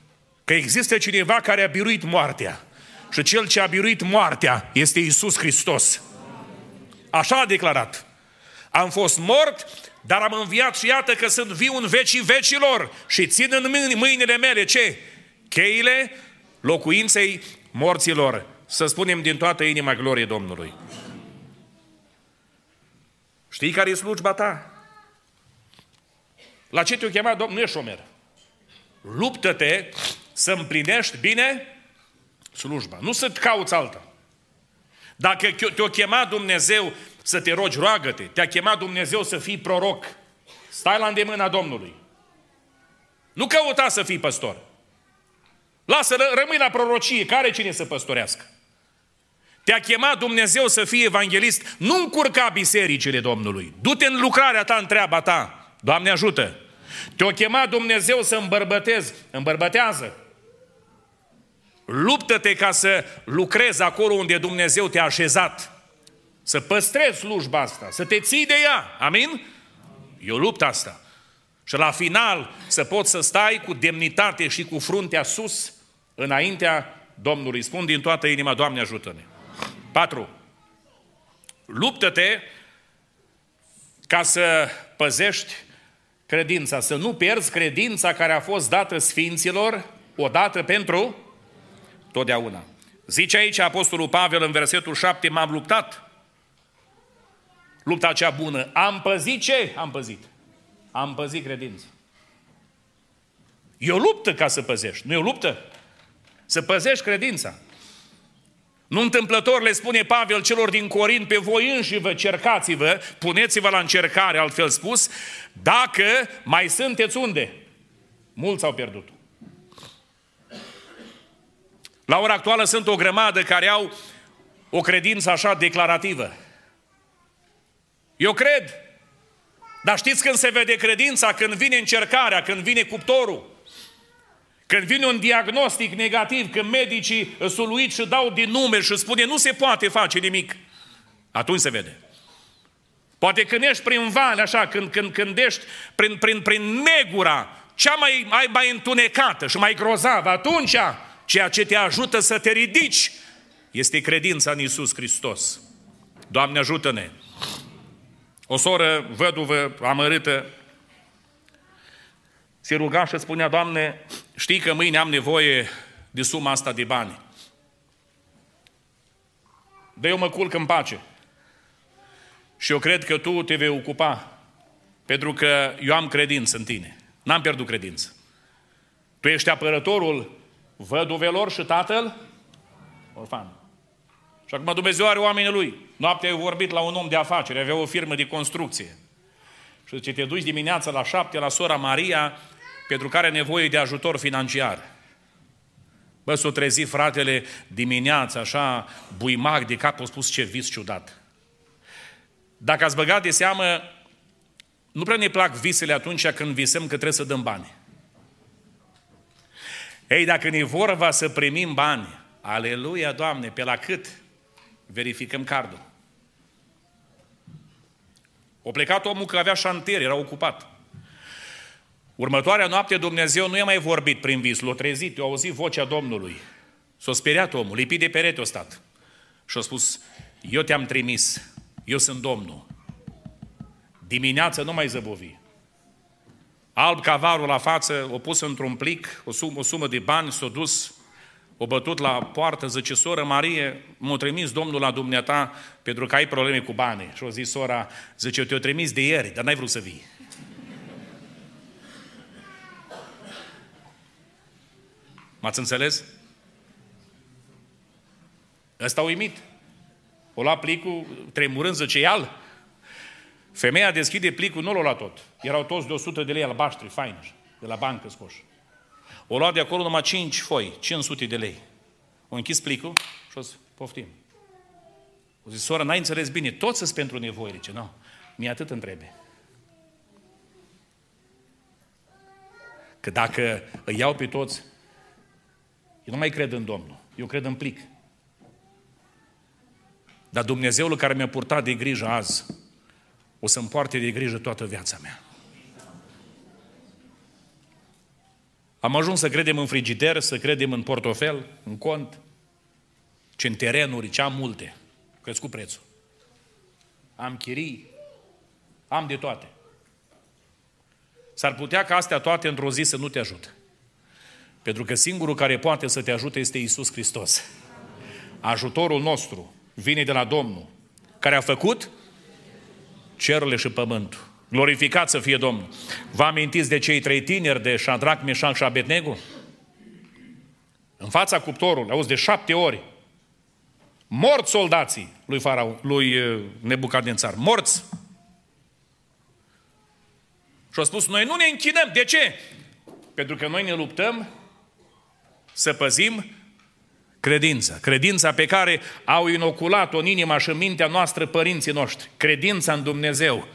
Că există cineva care a biruit moartea. Și cel ce a biruit moartea este Isus Hristos. Așa a declarat. Am fost mort, dar am înviat și iată că sunt viu în vecii vecilor și țin în mâinile mele ce? Cheile locuinței morților. Să spunem din toată inima glorie Domnului. Știi care e slujba ta? La ce te-o chemat Domnul? Nu ești șomer. Luptă-te să împlinești bine slujba. Nu să-ți cauți alta. Dacă te-o chemat Dumnezeu să te rogi, roagă-te. Te-a chemat Dumnezeu să fii proroc. Stai la îndemâna Domnului. Nu căuta să fii păstor. Lasă, rămâi la prorocie. Care cine să păstorească? Te-a chemat Dumnezeu să fii evanghelist. Nu încurca bisericile Domnului. Du-te în lucrarea ta, în treaba ta. Doamne ajută! Te-a chemat Dumnezeu să îmbărbătezi. Îmbărbătează. Luptă-te ca să lucrezi acolo unde Dumnezeu te-a așezat. Să păstrezi slujba asta, să te ții de ea. Amin? E o luptă asta. Și la final să poți să stai cu demnitate și cu fruntea sus înaintea Domnului. Spun din toată inima, Doamne ajută-ne. 4. Luptă-te ca să păzești credința, să nu pierzi credința care a fost dată Sfinților odată pentru totdeauna. Zice aici Apostolul Pavel în versetul 7, m-am luptat. Lupta cea bună. Am păzit ce? Am păzit. Am păzit credința. E o luptă ca să păzești, nu e o luptă? Să păzești credința. Nu întâmplător le spune Pavel celor din Corint, pe voi înși vă cercați-vă, puneți-vă la încercare, altfel spus, dacă mai sunteți unde? Mulți au pierdut. La ora actuală sunt o grămadă care au o credință așa declarativă. Eu cred. Dar știți când se vede credința? Când vine încercarea, când vine cuptorul. Când vine un diagnostic negativ, când medicii suluit și dau din numeri și spune nu se poate face nimic, atunci se vede. Poate când ești prin vale, așa, când, când, când ești prin, prin, prin negura, cea mai, mai, mai întunecată și mai grozavă, atunci ceea ce te ajută să te ridici este credința în Isus Hristos. Doamne ajută-ne! O soră văduvă, amărâtă, se ruga și spunea, Doamne, știi că mâine am nevoie de suma asta de bani. Dă eu mă culc în pace. Și eu cred că tu te vei ocupa, pentru că eu am credință în tine. N-am pierdut credință. Tu ești apărătorul văduvelor și tatăl orfan. Și acum Dumnezeu are oamenii lui. Noaptea ai vorbit la un om de afaceri, avea o firmă de construcție. Și zice, te duci dimineața la șapte la sora Maria, pentru care are nevoie de ajutor financiar. Bă, s-o trezi fratele dimineața, așa, buimac de cap, a spus ce vis ciudat. Dacă ați băgat de seamă, nu prea ne plac visele atunci când visăm că trebuie să dăm bani. Ei, dacă ne vorba să primim bani, aleluia, Doamne, pe la cât? Verificăm cardul. O plecat omul că avea șantier, era ocupat. Următoarea noapte Dumnezeu nu i-a mai vorbit prin vis, l-a trezit, a auzit vocea Domnului. S-a speriat omul, lipit de perete o stat. Și a spus, eu te-am trimis, eu sunt Domnul. Dimineața nu mai zăbovi. Alb cavarul la față, o pus într-un plic, o sumă, o sumă de bani, s-a dus, o bătut la poartă, zice, soră Marie, m-a trimis Domnul la dumneata pentru că ai probleme cu bani. Și a zis sora, zice, eu te-o trimis de ieri, dar n-ai vrut să vii. M-ați înțeles? Ăsta a uimit. O lua plicul, tremurând, zice, ial. Femeia deschide plicul, nu l-a luat tot. Erau toți de 100 de lei albaștri, faini, de la bancă scoși. O luat de acolo numai 5 foi, 500 de lei. O închis plicul și o zis, poftim. O zis, sora, n-ai înțeles bine, toți sunt pentru nevoie. Zice, nu, mi atât întrebe. Că dacă îi iau pe toți, eu nu mai cred în Domnul, eu cred în plic. Dar Dumnezeul care mi-a purtat de grijă azi, o să-mi poarte de grijă toată viața mea. Am ajuns să credem în frigider, să credem în portofel, în cont, ce în terenuri, ce am multe. Crescut prețul. Am chirii, am de toate. S-ar putea ca astea toate într-o zi să nu te ajute. Pentru că singurul care poate să te ajute este Isus Hristos. Ajutorul nostru vine de la Domnul, care a făcut cerurile și pământul. Glorificat să fie Domnul. Vă amintiți de cei trei tineri, de Shadrach, Meșan și Abednego? În fața cuptorului, auzi, de șapte ori, morți soldații lui, Farao, lui uh, Nebucadnețar, morți. Și au spus, noi nu ne închinăm. De ce? Pentru că noi ne luptăm să păzim credința. Credința pe care au inoculat-o în inima și în mintea noastră părinții noștri. Credința în Dumnezeu.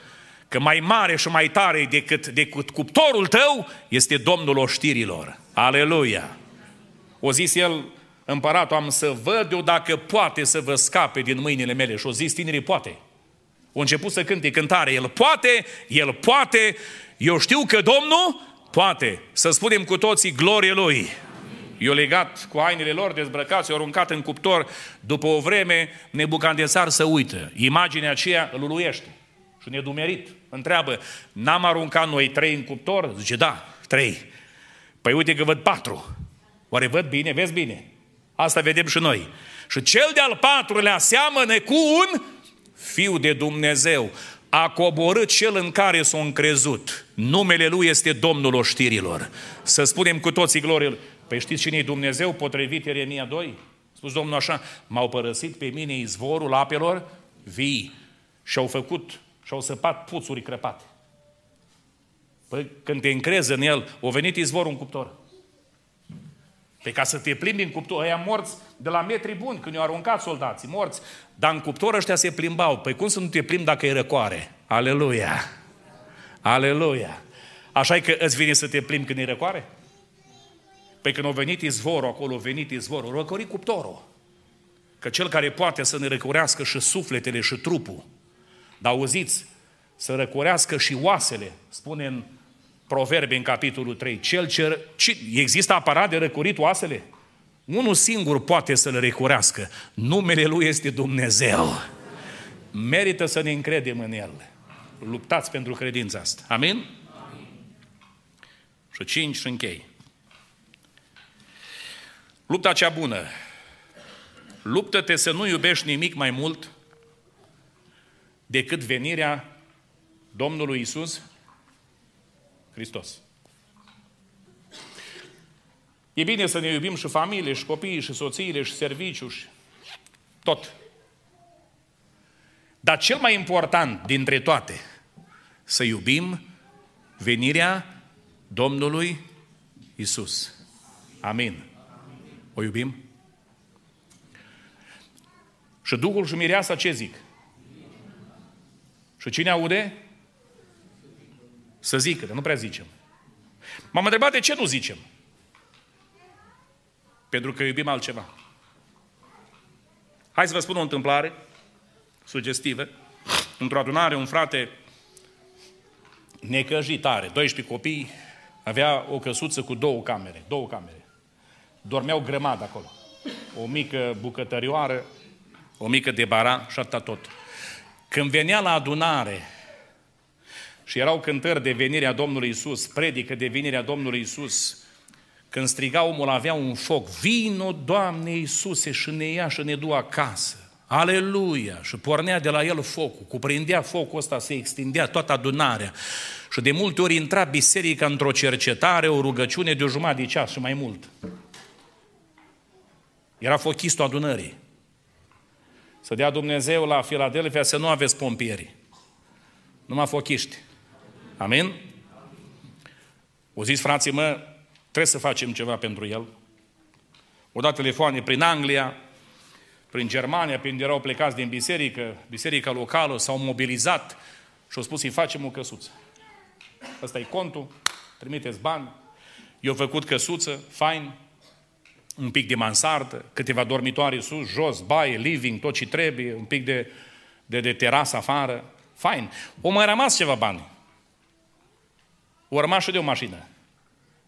Că mai mare și mai tare decât, decât cuptorul tău este Domnul oștirilor. Aleluia! O zis el, împăratul, am să văd eu dacă poate să vă scape din mâinile mele. Și o zis tinerii, poate. O început să cânte cântare. El poate, el poate. Eu știu că Domnul poate. Să spunem cu toții glorie Lui. I-o legat cu hainele lor dezbrăcați, i-o aruncat în cuptor. După o vreme, Nebucandesar să uită. Imaginea aceea îl uluiește. Și nedumerit. Întreabă, n-am aruncat noi trei în cuptor? Zice, da, trei. Păi uite că văd patru. Oare văd bine? Vezi bine? Asta vedem și noi. Și cel de-al patrulea seamănă cu un fiu de Dumnezeu. A coborât cel în care s-a încrezut. Numele lui este Domnul oștirilor. Să spunem cu toții glorie Păi știți cine e Dumnezeu potrivit Ieremia 2? Spus Domnul așa, m-au părăsit pe mine izvorul apelor vii și au făcut și au săpat puțuri crăpate. Păi când te încrezi în el, o venit izvorul în cuptor. Pe ca să te plimbi în cuptor, ăia morți de la metri buni, când i-au aruncat soldații, morți, dar în cuptor ăștia se plimbau. Păi cum să nu te plimbi dacă e răcoare? Aleluia! Aleluia! Așa e că îți vine să te plimbi când e răcoare? Păi când a venit izvorul acolo, a venit izvorul, a răcorit cuptorul. Că cel care poate să ne răcorească și sufletele și trupul, dar auziți, să răcorească și oasele, spune în Proverbe în capitolul 3. Cel ce, ce, există aparat de răcorit oasele? Unul singur poate să le recorească. Numele Lui este Dumnezeu. Merită să ne încredem în El. luptați pentru credința asta. Amin? Amin. Și cinci și închei. Lupta cea bună. Luptă-te să nu iubești nimic mai mult decât venirea Domnului Isus Hristos. E bine să ne iubim și familie, și copiii, și soțiile, și serviciul, și tot. Dar cel mai important dintre toate, să iubim venirea Domnului Isus. Amin. O iubim? Și Duhul și Mireasa ce zic? Și cine aude? Să zică, dar nu prea zicem. M-am întrebat de ce nu zicem. Pentru că iubim altceva. Hai să vă spun o întâmplare sugestivă. Într-o adunare, un frate necăjit tare, 12 copii, avea o căsuță cu două camere, două camere. Dormeau grămadă acolo. O mică bucătărioară, o mică debara și atâta tot. Când venea la adunare și erau cântări de venirea Domnului Isus, predică de venirea Domnului Isus, când striga omul avea un foc, vino Doamne Iisuse și ne ia și ne du acasă. Aleluia! Și pornea de la el focul, cuprindea focul ăsta, se extindea toată adunarea. Și de multe ori intra biserica într-o cercetare, o rugăciune de o jumătate de ceas și mai mult. Era fochistul adunării. Să dea Dumnezeu la Filadelfia să nu aveți pompieri. Numai fochiști. Amin? O zis, frații mă, trebuie să facem ceva pentru el. O dat telefoane prin Anglia, prin Germania, prin erau plecați din biserică, biserica locală, s-au mobilizat și au spus să-i facem o căsuță. Ăsta e contul, trimiteți bani. Eu făcut căsuță, fain, un pic de mansardă, câteva dormitoare sus, jos, baie, living, tot ce trebuie, un pic de, de, de terasă afară. Fain. O mai rămas ceva bani. O rămas și de o mașină.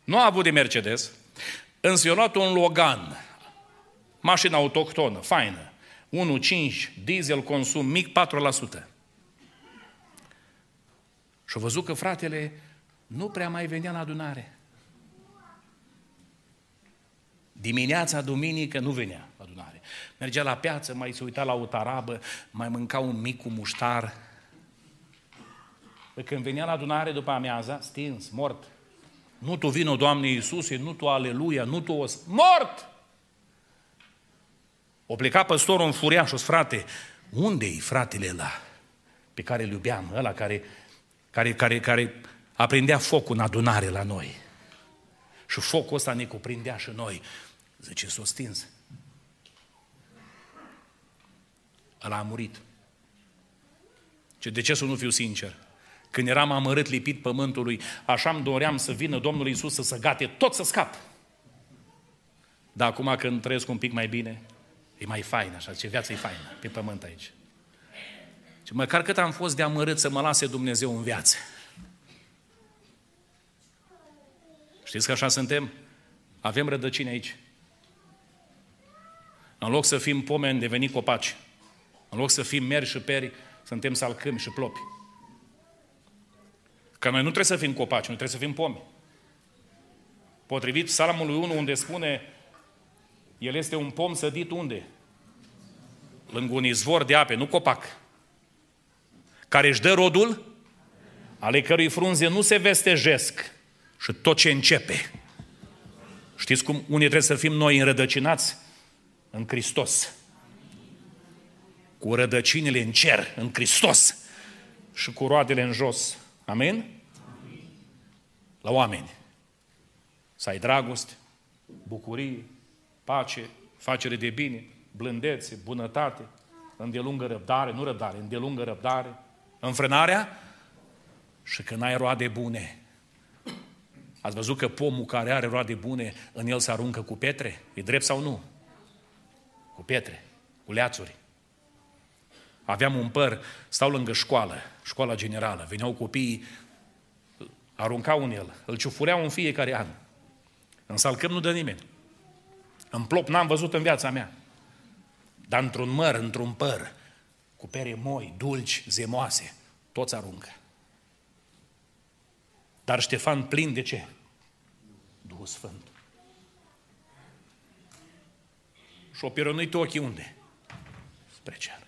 Nu a avut de Mercedes, însă i-a luat un Logan, mașină autohtonă, faină, 1.5, diesel consum mic, 4%. Și a văzut că fratele nu prea mai venea la adunare. Dimineața, duminică, nu venea la adunare. Mergea la piață, mai se uita la o tarabă, mai mânca un mic cu muștar. Când venea la adunare după amiaza, stins, mort. Nu tu vino, Doamne Iisuse, nu tu aleluia, nu tu o... Mort! O pleca păstorul în furiașul, frate, unde-i fratele ăla pe care îl iubeam, ăla care, care, care, care aprindea focul în adunare la noi? Și focul ăsta ne cuprindea și noi. Zice, s-o stins. Ăla a murit. Ce, de ce să nu fiu sincer? Când eram amărât lipit pământului, așa îmi doream să vină Domnul Iisus să se gate tot să scap. Dar acum când trăiesc un pic mai bine, e mai fain așa, ce viață e faină pe pământ aici. Și măcar cât am fost de amărât să mă lase Dumnezeu în viață. Știți că așa suntem? Avem rădăcini aici. În loc să fim pomeni, deveni copaci. În loc să fim meri și peri, suntem salcâmi și plopi. Că noi nu trebuie să fim copaci, noi trebuie să fim pomi. Potrivit psalmului 1, unde spune, el este un pom sădit unde? Lângă un izvor de ape, nu copac. Care își dă rodul, ale cărui frunze nu se vestejesc și tot ce începe. Știți cum unii trebuie să fim noi înrădăcinați? În Hristos. Cu rădăcinile în cer, în Hristos. Și cu roadele în jos. Amin? La oameni. Să ai dragoste, bucurie, pace, facere de bine, blândețe, bunătate, îndelungă răbdare, nu răbdare, îndelungă răbdare, înfrânarea și când ai roade bune. Ați văzut că pomul care are roade bune, în el se aruncă cu pietre? E drept sau nu? Cu pietre, cu leațuri. Aveam un păr, stau lângă școală, școala generală, veneau copiii, aruncau în el, îl ciufureau în fiecare an. În salcăm nu dă nimeni. În plop n-am văzut în viața mea. Dar într-un măr, într-un păr, cu pere moi, dulci, zemoase, toți aruncă. Dar Ștefan plin de ce? Duhul Sfânt. Și o pironit ochii unde? Spre cer.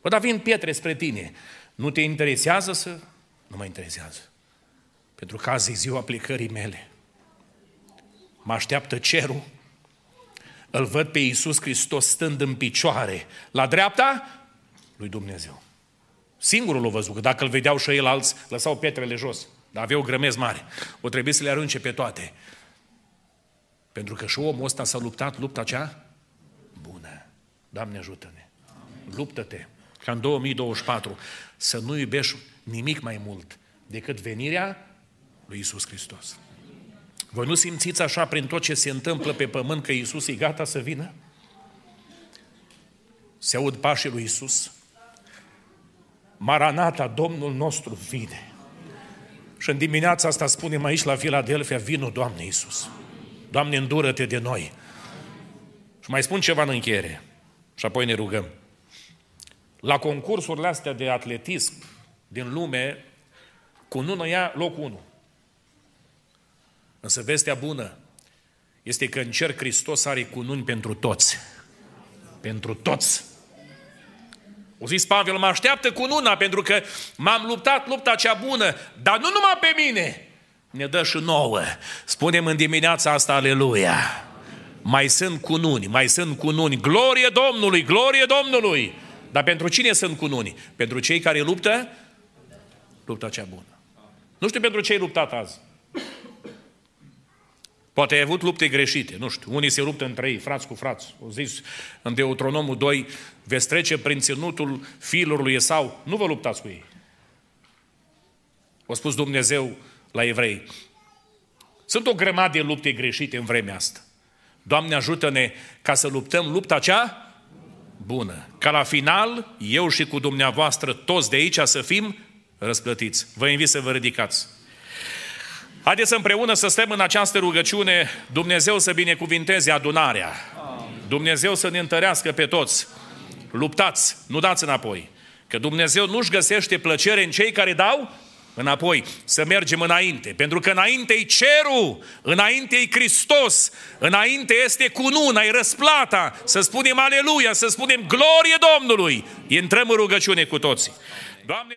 Bă, dar vin pietre spre tine. Nu te interesează să... Nu mă interesează. Pentru că azi e ziua plecării mele. Mă așteaptă cerul. Îl văd pe Iisus Hristos stând în picioare. La dreapta lui Dumnezeu. Singurul l-a văzut, că dacă îl vedeau și el alți, lăsau pietrele jos. Dar aveau grămezi mari. O trebuie să le arunce pe toate. Pentru că și omul ăsta s-a luptat lupta cea bună. Doamne ajută-ne. Luptă-te ca în 2024 să nu iubești nimic mai mult decât venirea lui Isus Hristos. Voi nu simțiți așa prin tot ce se întâmplă pe pământ că Isus e gata să vină? Se aud pașii lui Isus. Maranata, Domnul nostru vine. Și în dimineața asta spunem aici la Filadelfia, vino, Doamne Iisus. Doamne, îndură-te de noi. Și mai spun ceva în încheiere. Și apoi ne rugăm. La concursurile astea de atletism din lume, cu nu ia locul 1. Însă vestea bună este că în cer Hristos are cununi pentru toți. Pentru toți. O zis Pavel, mă așteaptă cu nuna pentru că m-am luptat lupta cea bună, dar nu numai pe mine, ne dă și nouă. Spunem în dimineața asta, aleluia. Mai sunt cununi, mai sunt cununi. Glorie Domnului, glorie Domnului! Dar pentru cine sunt cununi? Pentru cei care luptă? Lupta cea bună. Nu știu pentru ce ai luptat azi. Poate ai avut lupte greșite, nu știu. Unii se luptă între ei, frați cu frați. O zis în Deuteronomul 2, veți trece prin ținutul fiilor lui Esau, nu vă luptați cu ei. O spus Dumnezeu la evrei. Sunt o grămadă de lupte greșite în vremea asta. Doamne ajută-ne ca să luptăm lupta cea bună. Ca la final, eu și cu dumneavoastră, toți de aici, să fim răsplătiți. Vă invit să vă ridicați. Haideți să împreună să stăm în această rugăciune, Dumnezeu să binecuvinteze adunarea. Dumnezeu să ne întărească pe toți. Luptați, nu dați înapoi. Că Dumnezeu nu-și găsește plăcere în cei care dau înapoi, să mergem înainte. Pentru că înainte e cerul, înainte e Hristos, înainte este cununa, e răsplata. Să spunem aleluia, să spunem glorie Domnului. Intrăm în rugăciune cu toții. Doamne...